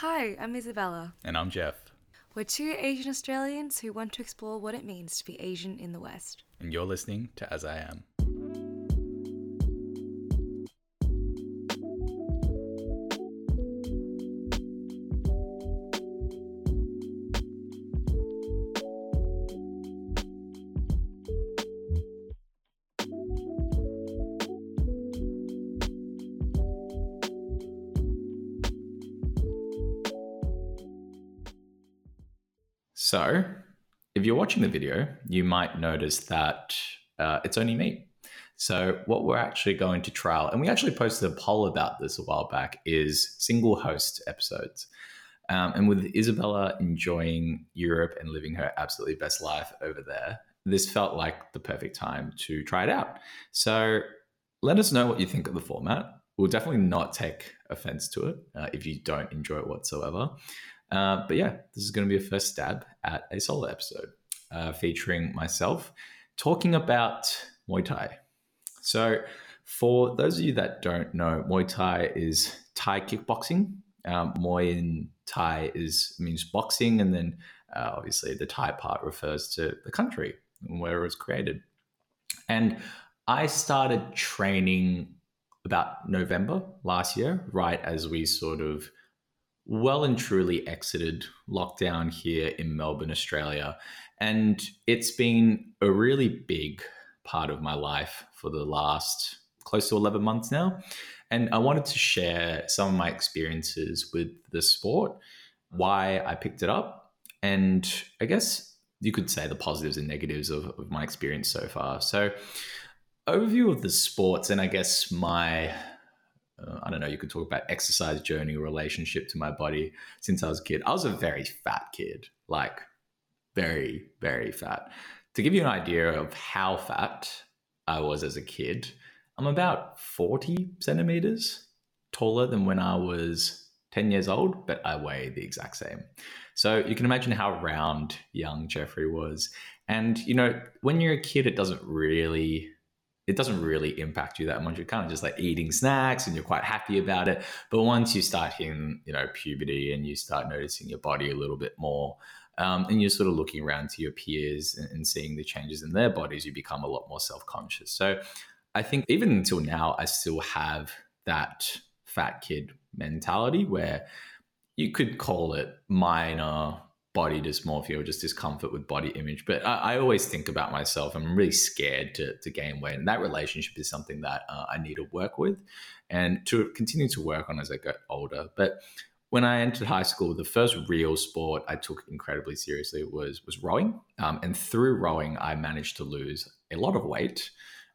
Hi, I'm Isabella. And I'm Jeff. We're two Asian Australians who want to explore what it means to be Asian in the West. And you're listening to As I Am. So, if you're watching the video, you might notice that uh, it's only me. So, what we're actually going to trial, and we actually posted a poll about this a while back, is single host episodes. Um, and with Isabella enjoying Europe and living her absolutely best life over there, this felt like the perfect time to try it out. So, let us know what you think of the format. We'll definitely not take offense to it uh, if you don't enjoy it whatsoever. Uh, but yeah, this is going to be a first stab at a solo episode uh, featuring myself talking about Muay Thai. So, for those of you that don't know, Muay Thai is Thai kickboxing. Um, Muay in Thai is means boxing, and then uh, obviously the Thai part refers to the country where it was created. And I started training about November last year, right as we sort of well and truly exited lockdown here in Melbourne, Australia. And it's been a really big part of my life for the last close to 11 months now. And I wanted to share some of my experiences with the sport, why I picked it up, and I guess you could say the positives and negatives of, of my experience so far. So, overview of the sports, and I guess my uh, I don't know, you could talk about exercise journey, or relationship to my body since I was a kid. I was a very fat kid, like very, very fat. To give you an idea of how fat I was as a kid, I'm about 40 centimeters taller than when I was 10 years old, but I weigh the exact same. So you can imagine how round young Jeffrey was. And, you know, when you're a kid, it doesn't really it doesn't really impact you that much. You're kind of just like eating snacks and you're quite happy about it. But once you start hitting, you know, puberty and you start noticing your body a little bit more, um, and you're sort of looking around to your peers and, and seeing the changes in their bodies, you become a lot more self conscious. So I think even until now, I still have that fat kid mentality where you could call it minor body dysmorphia or just discomfort with body image. But I, I, always think about myself. I'm really scared to, to gain weight. And that relationship is something that uh, I need to work with and to continue to work on as I get older. But when I entered high school, the first real sport I took incredibly seriously was was rowing. Um, and through rowing, I managed to lose a lot of weight.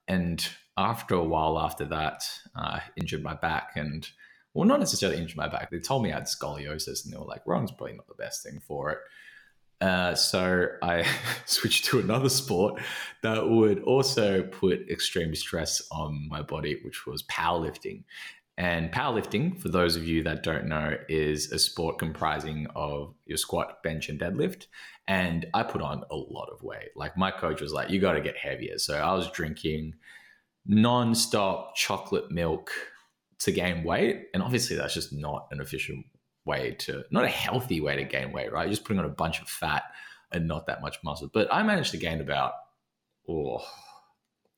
And after a while after that, I uh, injured my back and well, not necessarily injured my back. They told me I had scoliosis, and they were like, "Rowing's probably not the best thing for it." Uh, so I switched to another sport that would also put extreme stress on my body, which was powerlifting. And powerlifting, for those of you that don't know, is a sport comprising of your squat, bench, and deadlift. And I put on a lot of weight. Like my coach was like, "You got to get heavier." So I was drinking non-stop chocolate milk to gain weight. And obviously, that's just not an efficient way to, not a healthy way to gain weight, right? You're just putting on a bunch of fat and not that much muscle. But I managed to gain about oh,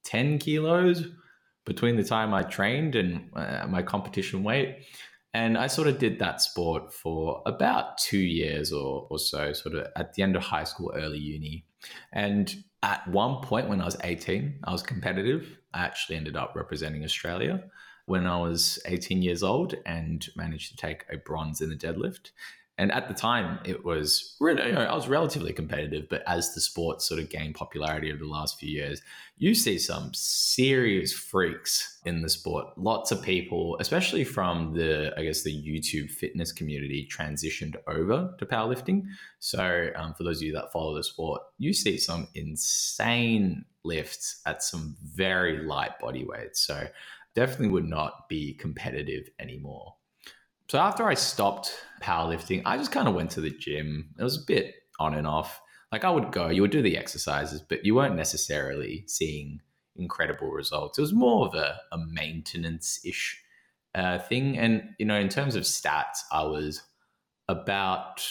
10 kilos between the time I trained and uh, my competition weight. And I sort of did that sport for about two years or, or so, sort of at the end of high school, early uni. And at one point when I was 18, I was competitive. I actually ended up representing Australia when I was 18 years old and managed to take a bronze in the deadlift. And at the time, it was you know, I was relatively competitive, but as the sport sort of gained popularity over the last few years, you see some serious freaks in the sport. Lots of people, especially from the, I guess, the YouTube fitness community, transitioned over to powerlifting. So, um, for those of you that follow the sport, you see some insane lifts at some very light body weights. So, definitely would not be competitive anymore. So after I stopped powerlifting, I just kind of went to the gym. It was a bit on and off. Like I would go, you would do the exercises, but you weren't necessarily seeing incredible results. It was more of a, a maintenance ish uh, thing. And, you know, in terms of stats, I was about,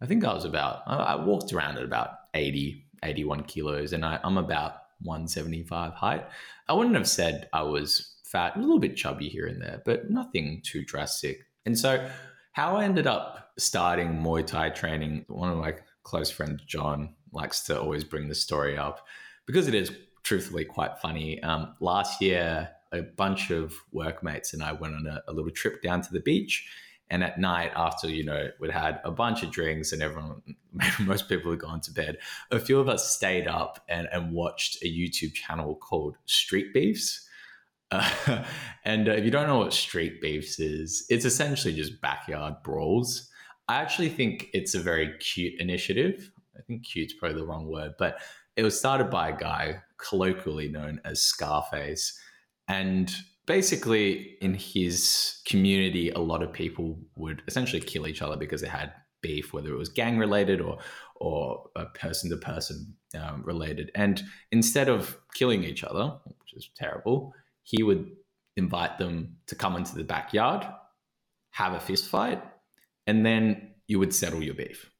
I think I was about, I, I walked around at about 80, 81 kilos, and I, I'm about 175 height. I wouldn't have said I was fat, a little bit chubby here and there, but nothing too drastic. And so, how I ended up starting Muay Thai training, one of my close friends, John, likes to always bring the story up because it is truthfully quite funny. Um, last year, a bunch of workmates and I went on a, a, little trip down to the beach. And at night, after you know we'd had a bunch of drinks and everyone, most people had gone to bed, a few of us stayed up and, and watched a YouTube channel called Street Beefs. Uh, and uh, if you don't know what Street Beefs is, it's essentially just backyard brawls. I actually think it's a very cute initiative. I think cute's probably the wrong word, but it was started by a guy colloquially known as Scarface. And basically, in his community, a lot of people would essentially kill each other because they had beef, whether it was gang related or or person to person related. And instead of killing each other, which is terrible, he would invite them to come into the backyard, have a fist fight, and then you would settle your beef.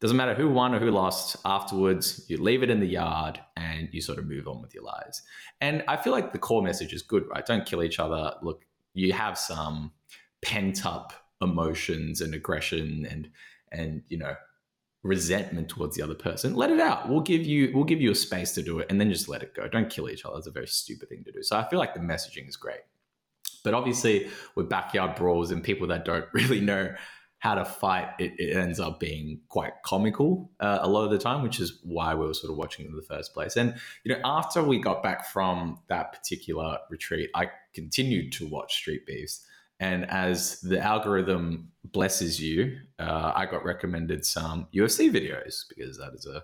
Doesn't matter who won or who lost afterwards, you leave it in the yard and you sort of move on with your lives. And I feel like the core message is good, right? Don't kill each other. Look, you have some pent up emotions and aggression and and you know resentment towards the other person let it out. We'll give you we'll give you a space to do it and then just let it go. Don't kill each other. It's a very stupid thing to do. So i feel like the messaging is great. But obviously with backyard brawls and people that don't really know how to fight, it, it ends up being quite comical uh, a lot of the time, which is why we were sort of watching it in the first place. And you know, after we got back from that particular retreat, I continued to watch Street Beefs. And as the algorithm blesses you, uh, I got recommended some UFC videos because that is a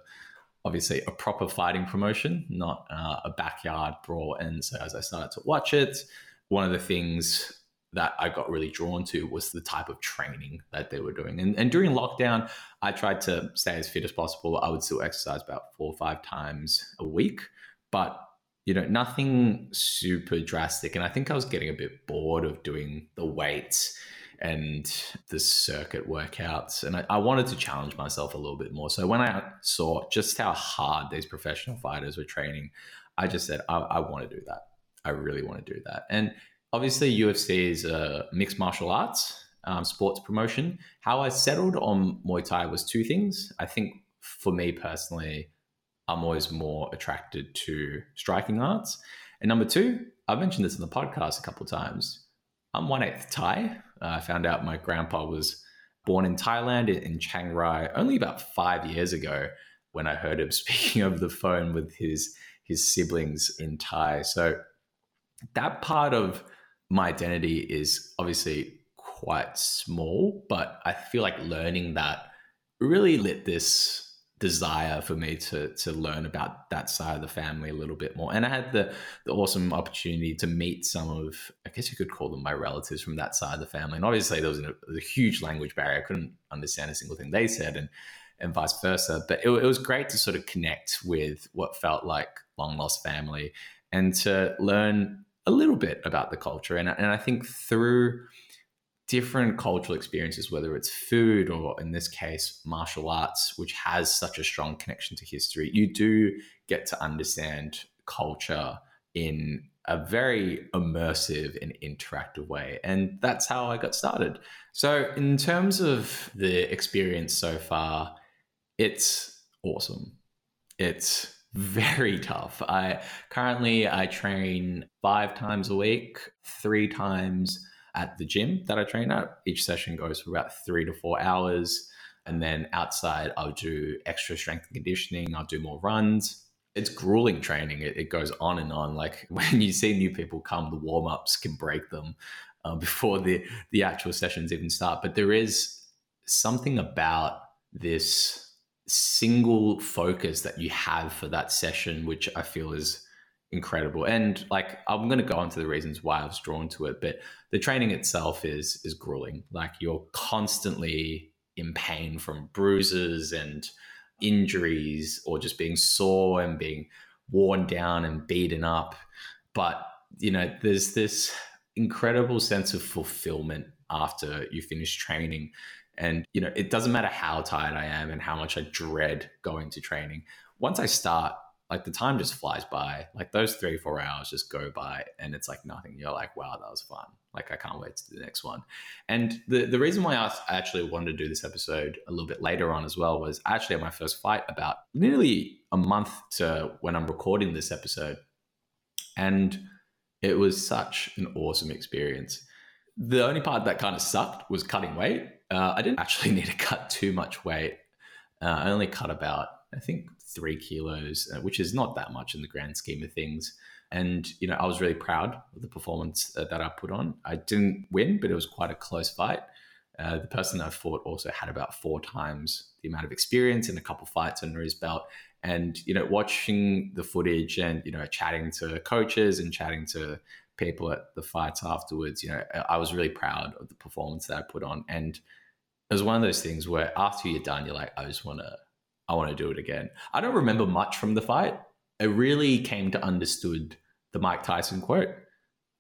obviously a proper fighting promotion, not uh, a backyard brawl. And so as I started to watch it, one of the things that I got really drawn to was the type of training that they were doing. And, and during lockdown, I tried to stay as fit as possible. I would still exercise about four or five times a week, but you know, nothing super drastic. And I think I was getting a bit bored of doing the weights and the circuit workouts. And I, I wanted to challenge myself a little bit more. So when I saw just how hard these professional fighters were training, I just said, I, I want to do that. I really want to do that. And obviously UFC is a mixed martial arts um, sports promotion. How I settled on Muay Thai was two things. I think for me personally, I'm always more attracted to striking arts. And number two, I've mentioned this in the podcast a couple of times. I'm one eighth Thai. Uh, I found out my grandpa was born in Thailand in Chiang Rai only about five years ago when I heard him speaking over the phone with his his siblings in Thai. So that part of my identity is obviously quite small, but I feel like learning that really lit this desire for me to to learn about that side of the family a little bit more. And I had the the awesome opportunity to meet some of I guess you could call them my relatives from that side of the family. And obviously there was a, a huge language barrier. I couldn't understand a single thing they said and and vice versa. But it, it was great to sort of connect with what felt like long lost family and to learn a little bit about the culture. And, and I think through different cultural experiences, whether it's food or in this case, martial arts, which has such a strong connection to history, you do get to understand culture in a very immersive and interactive way. And that's how I got started. So, in terms of the experience so far, it's awesome. It's very tough. I currently I train five times a week, three times at the gym that I train at. Each session goes for about three to four hours. And then outside, I'll do extra strength and conditioning. I'll do more runs. It's grueling training. It, it goes on and on. Like when you see new people come, the warm ups can break them uh, before the, the actual sessions even start. But there is something about this single focus that you have for that session, which I feel is incredible. And like I'm going to go into the reasons why I was drawn to it, but the training itself is is grueling. Like you're constantly in pain from bruises and injuries or just being sore and being worn down and beaten up. But you know, there's this incredible sense of fulfillment after you finish training And, you know, it doesn't matter how tired I am and how much I dread going to training. Once I start, like the time just flies by. Like those three, four hours just go by and it's like nothing. You're like, wow, that was fun. Like I can't wait to do the next one. And the, the reason why I actually wanted to do this episode a little bit later on as well was actually at my first flight about nearly a month to when I'm recording this episode. And it was such an awesome experience. The only part that kind of sucked was cutting weight. Uh, I didn't actually need to cut too much weight. Uh, I only cut about, I think, three kilos, uh, which is not that much in the grand scheme of things. And, you know, I was really proud of the performance uh, that I put on. I didn't win, but it was quite a close fight. Uh, the person I fought also had about four times the amount of experience and a couple fights under his belt. And, you know, watching the footage and, you know, chatting to coaches and chatting to people at the fights afterwards, you know, I was really proud of the performance that I put on. And it was one of those things where after you're done, you're like, I just want to, I want to do it again. I don't remember much from the fight. I really came to understood the Mike Tyson quote.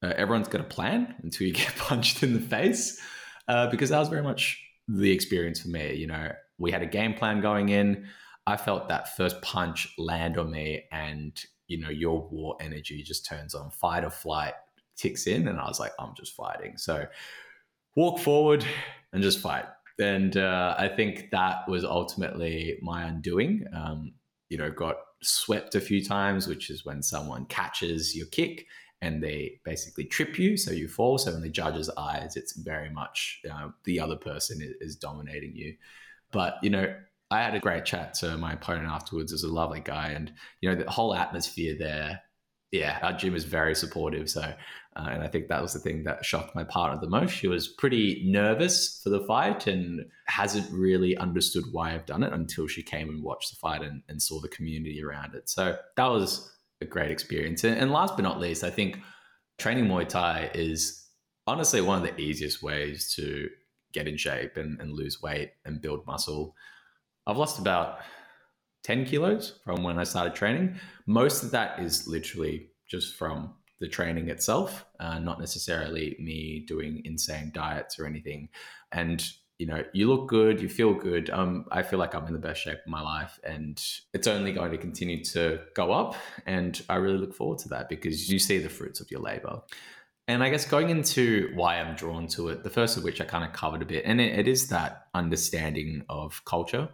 Uh, everyone's got a plan until you get punched in the face, uh, because that was very much the experience for me. You know, we had a game plan going in. I felt that first punch land on me, and you know, your war energy just turns on. Fight or flight ticks in, and I was like, I'm just fighting. So walk forward and just fight. And uh, I think that was ultimately my undoing. Um, you know, got swept a few times, which is when someone catches your kick and they basically trip you, so you fall. So in the judge's eyes, it's very much uh, the other person is, is dominating you. But you know, I had a great chat to my opponent afterwards. It was a lovely guy, and you know the whole atmosphere there. Yeah, our gym is very supportive. So, uh, and I think that was the thing that shocked my partner the most. She was pretty nervous for the fight and hasn't really understood why I've done it until she came and watched the fight and, and saw the community around it. So that was a great experience. And, and last but not least, I think training Muay Thai is honestly one of the easiest ways to get in shape and, and lose weight and build muscle. I've lost about 10 kilos from when I started training. Most of that is literally just from the training itself, uh, not necessarily me doing insane diets or anything. And you know, you look good, you feel good. Um, I feel like I'm in the best shape of my life, and it's only going to continue to go up. And I really look forward to that because you see the fruits of your labor. And I guess going into why I'm drawn to it, the first of which I kind of covered a bit, and it, it is that understanding of culture.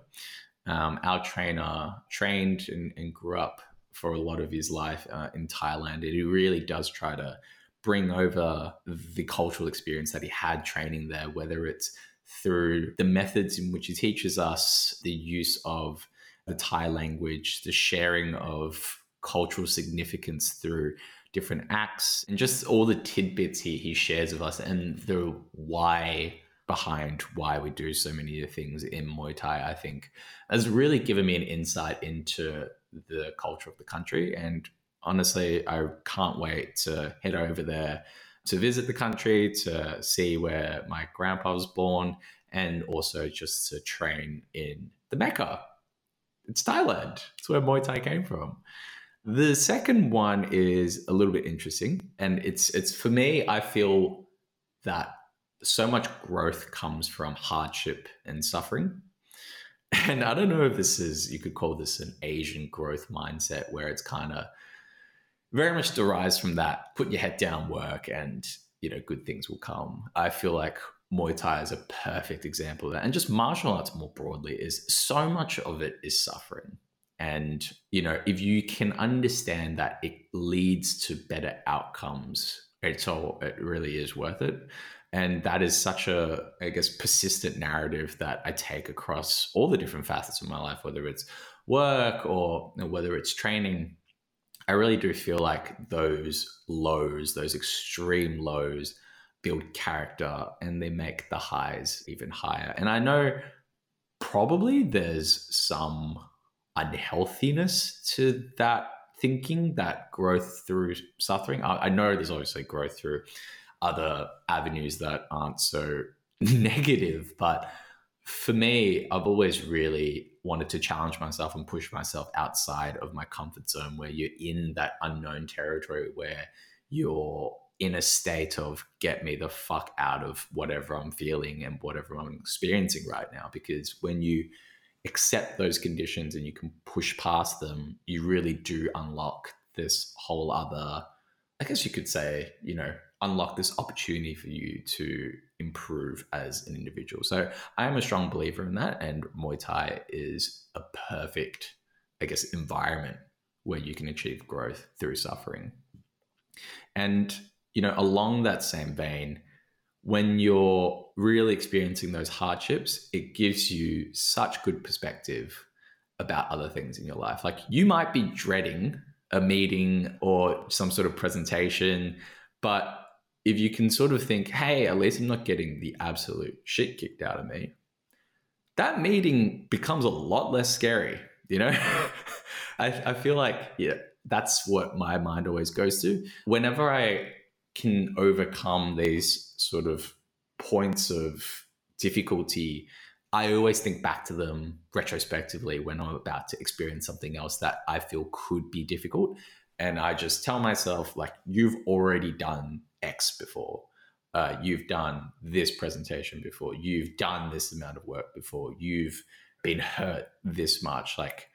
Um, our trainer trained and, and, grew up for a lot of his life uh, in Thailand. And he really does try to bring over the cultural experience that he had training there, whether it's through the methods in which he teaches us, the use of the Thai language, the sharing of cultural significance through different acts and just all the tidbits he, he shares with us and the why behind why we do so many of the things in Muay Thai, I think has really given me an insight into the culture of the country. And honestly, I can't wait to head over there to visit the country, to see where my grandpa was born, and also just to train in the Mecca. It's Thailand. It's where Muay Thai came from. The second one is a little bit interesting, and it's it's for me. I feel that so much growth comes from hardship and suffering. And I don't know if this is you could call this an Asian growth mindset, where it's kind of very much derives from that. Put your head down, work, and you know good things will come. I feel like Muay Thai is a perfect example of that, and just martial arts more broadly is so much of it is suffering and, you know, if you can understand that it leads to better outcomes, it's all, it really is worth it. And that is such a, I guess, persistent narrative that I take across all the different facets of my life, whether it's work or whether it's training. I really do feel like those lows, those extreme lows, build character and they make the highs even higher. And I know probably there's some unhealthiness to that thinking that growth through suffering. I, I know there's obviously growth through other avenues that aren't so negative, but for me, I've always really wanted to challenge myself and push myself outside of my comfort zone where you're in that unknown territory where you're in a state of get me the fuck out of whatever I'm feeling and whatever I'm experiencing right now. Because when you accept those conditions and you can push past them, you really do unlock this whole other, I guess you could say, you know, unlock this opportunity for you to improve as an individual. So I am a strong believer in that. And Muay Thai is a perfect, I guess, environment where you can achieve growth through suffering. And you know, along that same vein, when you're really experiencing those hardships, it gives you such good perspective about other things in your life. Like you might be dreading a meeting or some sort of presentation, but if you can sort of think, hey, at least I'm not getting the absolute shit kicked out of me, that meeting becomes a lot less scary. You know, I, I feel like, yeah, that's what my mind always goes to. Whenever I can overcome these sort of points of difficulty, I always think back to them retrospectively when I'm about to experience something else that I feel could be difficult. And I just tell myself, like, you've already done X before. Uh, you've done this presentation before. You've done this amount of work before. You've been hurt this much. Like,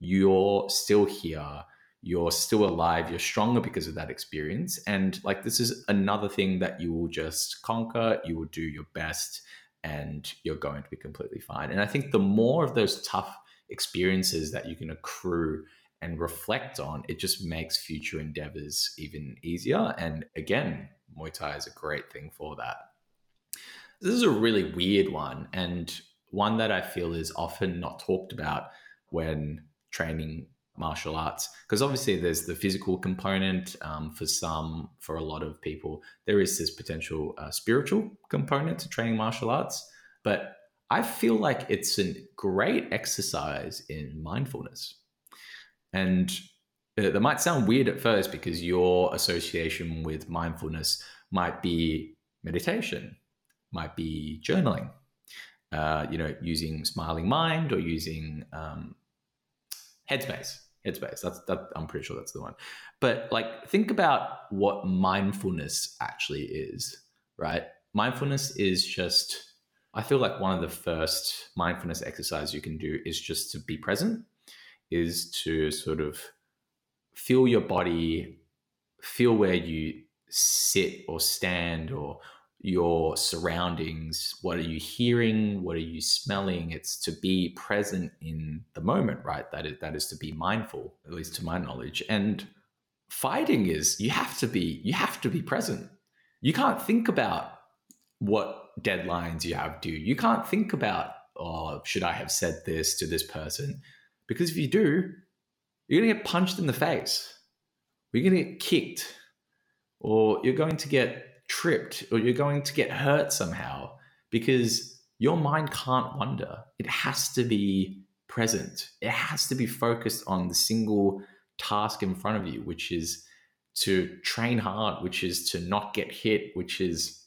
you're still here you're still alive, you're stronger because of that experience. And like, this is another thing that you will just conquer, you will do your best, and you're going to be completely fine. And I think the more of those tough experiences that you can accrue and reflect on, it just makes future endeavors even easier. And again, Muay Thai is a great thing for that. This is a really weird one, and one that I feel is often not talked about when training martial arts because obviously there's the physical component um, for some for a lot of people there is this potential uh, spiritual component to training martial arts but i feel like it's a great exercise in mindfulness and that might sound weird at first because your association with mindfulness might be meditation might be journaling uh, you know using smiling mind or using um, Headspace. Headspace. That's that. I'm pretty sure that's the one. But like, think about what mindfulness actually is. Right. Mindfulness is just. I feel like one of the first mindfulness exercises you can do is just to be present. Is to sort of feel your body, feel where you sit or stand or your surroundings. What are you hearing? What are you smelling? It's to be present in the moment, right? That is that is to be mindful, at least to my knowledge. And fighting is you have to be you have to be present. You can't think about what deadlines you have due. You can't think about oh, should I have said this to this person? Because if you do, you're gonna get punched in the face. You're gonna get kicked, or you're going to get tripped or you're going to get hurt somehow because your mind can't wander. It has to be present. It has to be focused on the single task in front of you, which is to train hard, which is to not get hit, which is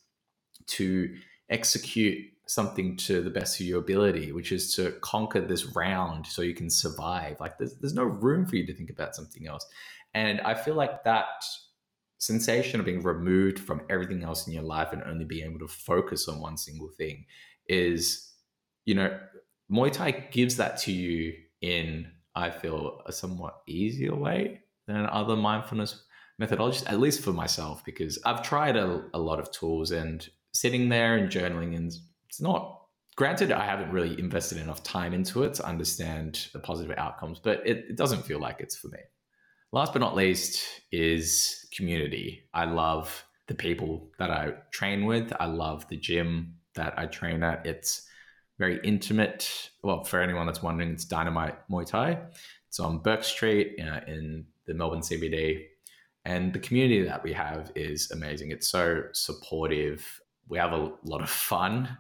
to execute something to the best of your ability, which is to conquer this round so you can survive. Like there's, there's no room for you to think about something else. And I feel like that sensation of being removed from everything else in your life and only being able to focus on one single thing is, you know, Muay Thai gives that to you in, I feel, a somewhat easier way than other mindfulness methodologies, at least for myself, because I've tried a, a lot of tools and sitting there and journaling, and it's not granted i haven't really invested enough time into it to understand the positive outcomes but it, it, doesn't feel like it's for me last but not least is community. I love the people that I train with. I love the gym that I train at. It's very intimate. Well, for anyone that's wondering, it's Dynamite Muay Thai. It's on Bourke Street uh, in the Melbourne CBD. And the community that we have is amazing. It's so supportive. We have a lot of fun.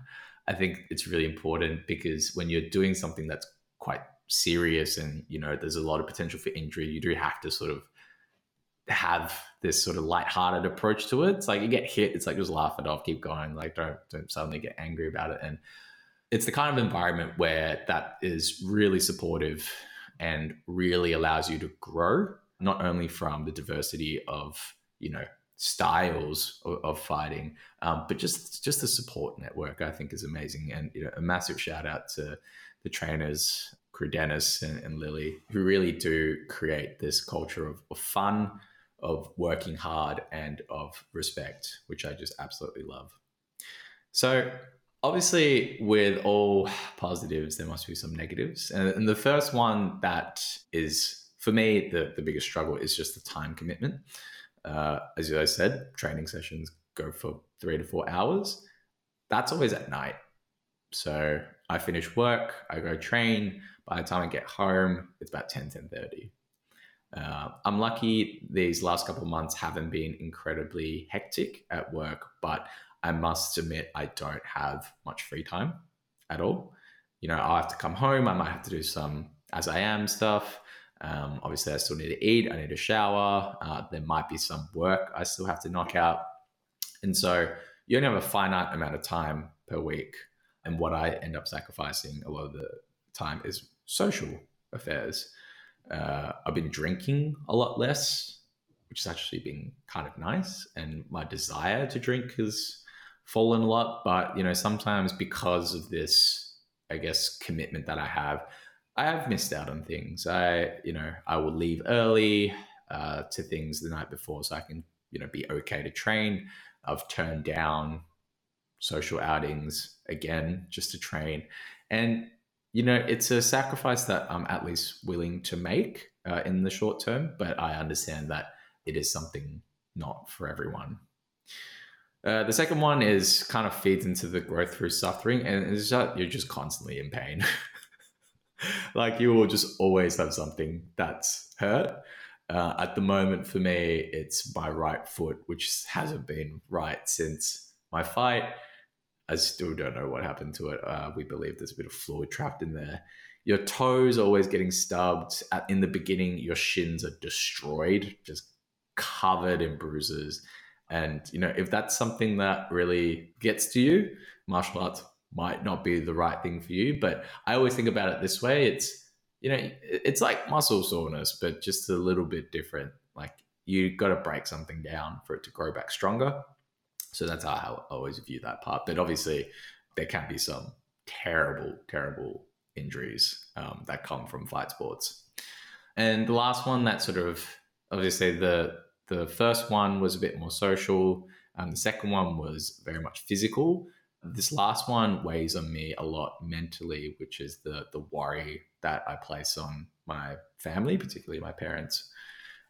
I think it's really important because when you're doing something that's quite serious and you know there's a lot of potential for injury, you do have to sort of have this sort of light-hearted approach to it. It's like you get hit, it's like just laugh it off, keep going. Like don't don't suddenly get angry about it. And it's the kind of environment where that is really supportive and really allows you to grow, not only from the diversity of, you know, styles of, of fighting, um, but just just the support network I think is amazing, and you know, a massive shout out to the trainers, Kru Dennis and, and Lily, who really do create this culture of, of fun, of working hard, and of respect, which I just absolutely love. So obviously with all positives there must be some negatives. And, and, the first one that is for me the, the biggest struggle is just the time commitment uh, as I said, training sessions go for three to four hours. That's always at night. So I finish work, I go train. By the time I get home, it's about 10, 10 30. Uh, I'm lucky these last couple months haven't been incredibly hectic at work, but I must admit I don't have much free time at all. You know, I'll have to come home, I might have to do some as I am stuff. Um, obviously, I still need to eat. I need a shower. Uh, there might be some work I still have to knock out. And so you only have a finite amount of time per week. And what I end up sacrificing a lot of the time is social affairs. Uh, I've been drinking a lot less, which has actually been kind of nice. And my desire to drink has fallen a lot. But, you know, sometimes because of this, I guess, commitment that I have, I have missed out on things. I, you know, I will leave early uh, to things the night before so I can, you know, be okay to train. I've turned down social outings again just to train. And, you know, it's a sacrifice that I'm at least willing to make uh, in the short term, but I understand that it is something not for everyone. Uh, the second one is kind of feeds into the growth through suffering, and just, you're just constantly in pain. like you will just always have something that's hurt. Uh, at the moment, for me, it's my right foot, which hasn't been right since my fight. I still don't know what happened to it. Uh, we believe there's a bit of fluid trapped in there. Your toes are always getting stubbed. At, in the beginning, your shins are destroyed, just covered in bruises. And you know, if that's something that really gets to you, martial arts might not be the right thing for you. But I always think about it this way: it's you know, it's like muscle soreness, but just a little bit different. Like you got to break something down for it to grow back stronger. So that's how I always view that part. But obviously, there can be some terrible, terrible injuries um, that come from fight sports. And the last one that sort of obviously the the first one was a bit more social. and the second one was very much physical. This last one weighs on me a lot mentally, which is the the worry that I place on my family, particularly my parents.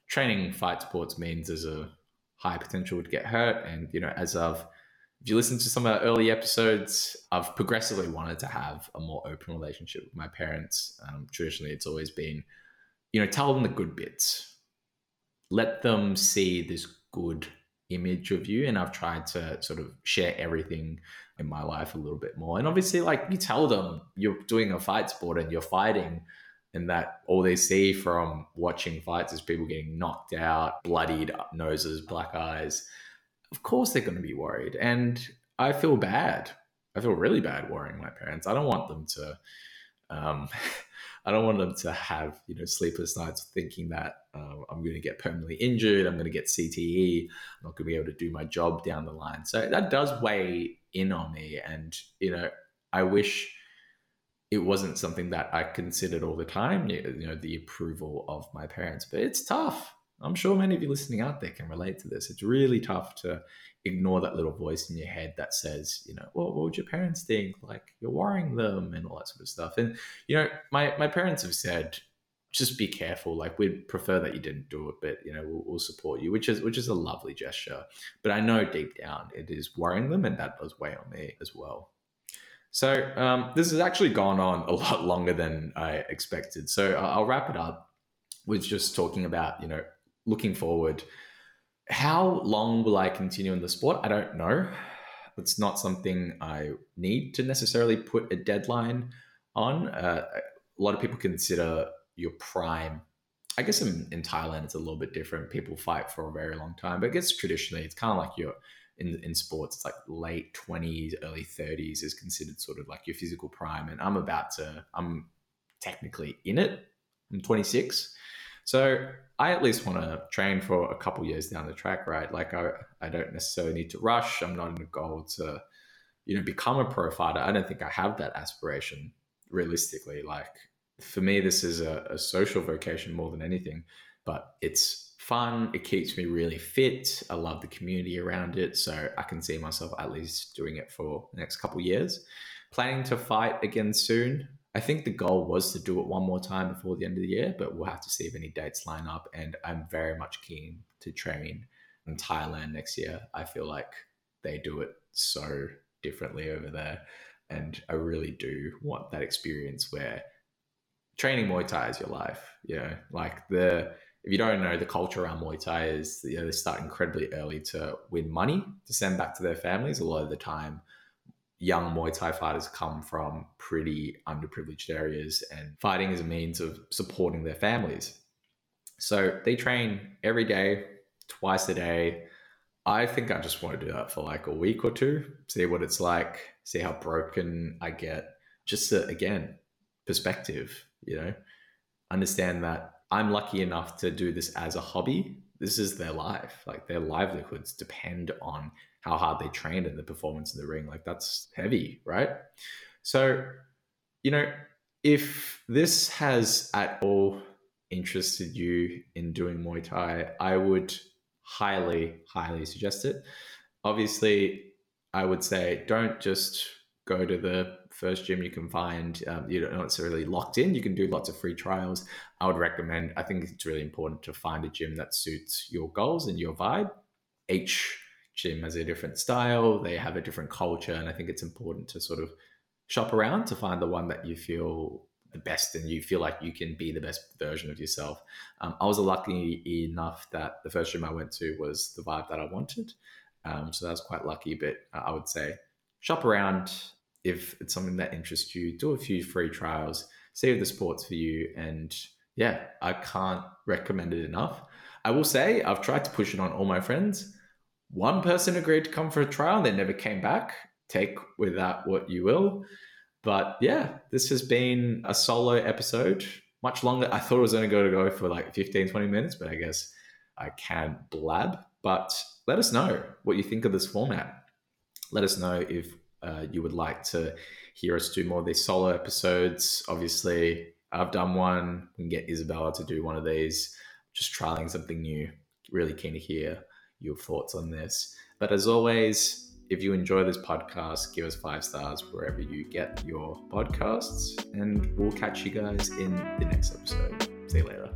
Training fight sports means there's a high potential to get hurt, and you know, as I've if you listen to some of our early episodes, I've progressively wanted to have a more open relationship with my parents. Um, traditionally, it's always been, you know, tell them the good bits, let them see this good image of you. And I've tried to sort of share everything in my life a little bit more. And obviously, like you tell them you're doing a fight sport and you're fighting, and that all they see from watching fights is people getting knocked out, bloodied up noses, black eyes. Of course, they're going to be worried. And I feel bad. I feel really bad worrying my parents. I don't want them to. Um, I don't want them to have you know sleepless nights thinking that uh, I'm going to get permanently injured. I'm going to get CTE. I'm not going to be able to do my job down the line. So that does weigh in on me. And, you know, I wish it wasn't something that I considered all the time, you know, the approval of my parents. But it's tough. I'm sure many of you listening out there can relate to this. It's really tough to ignore that little voice in your head that says, you know, well, what would your parents think? Like you're worrying them and all that sort of stuff. And, you know, my, my parents have said, just be careful. Like we'd prefer that you didn't do it, but you know we'll, we'll, support you, which is which is a lovely gesture. But I know deep down it is worrying them, and that does weigh on me as well. So um, this has actually gone on a lot longer than I expected. So I'll wrap it up with just talking about you know looking forward. How long will I continue in the sport? I don't know. It's not something I need to necessarily put a deadline on. Uh, a lot of people consider your prime. I guess in, in Thailand it's a little bit different. People fight for a very long time, but I guess traditionally it's kind of like your in in sports, it's like late twenties, early thirties is considered sort of like your physical prime. And I'm about to, I'm technically in it. I'm 26, So I at least want to train for a couple years down the track, right? Like I, I don't necessarily need to rush. I'm not in a goal to, you know, become a pro fighter. I don't think I have that aspiration realistically. Like for me, this is a, a social vocation more than anything, but it's fun. It keeps me really fit. I love the community around it. So I can see myself at least doing it for the next couple years. Planning to fight again soon. I think the goal was to do it one more time before the end of the year, but we'll have to see if any dates line up. And I'm very much keen to train in Thailand next year. I feel like they do it so differently over there. And I really do want that experience where training Muay Thai is your life. You know, like the if you don't know the culture around Muay Thai is you know they start incredibly early to win money to send back to their families. A lot of the time, young Muay Thai fighters come from pretty underprivileged areas, and fighting is a means of supporting their families. So they train every day, twice a day. I think I just want to do that for like a week or two, see what it's like, see how broken I get. Just to, again, perspective, you know, understand that I'm lucky enough to do this as a hobby. This is their life. Like their livelihoods depend on how hard they trained and the performance in the ring. Like that's heavy, right? So, you know, if this has at all interested you in doing Muay Thai, I would highly, highly suggest it. Obviously, I would say don't just go to the first gym you can find. Um, you're not necessarily locked in. You can do lots of free trials. I would recommend, I think it's really important to find a gym that suits your goals and your vibe. Each gym has a different style, they have a different culture. And I think it's important to sort of shop around to find the one that you feel the best and you feel like you can be the best version of yourself. Um, I was lucky enough that the first gym I went to was the vibe that I wanted. Um, so that was quite lucky, but I would say shop around if it's something that interests you, do a few free trials, see if the sport's for you. And yeah, I can't recommend it enough. I will say I've tried to push it on all my friends one person agreed to come for a trial, and they never came back. Take with that what you will. But yeah, this has been a solo episode, much longer. I thought it was only going to go for like 15, 20 minutes, but I guess I can blab. But let us know what you think of this format. Let us know if uh, you would like to hear us do more of these solo episodes. Obviously, I've done one. We can get Isabella to do one of these, just trialing something new. Really keen to hear your thoughts on this. But as always, if you enjoy this podcast, give us five stars wherever you get your podcasts, and we'll catch you guys in the next episode. See you later.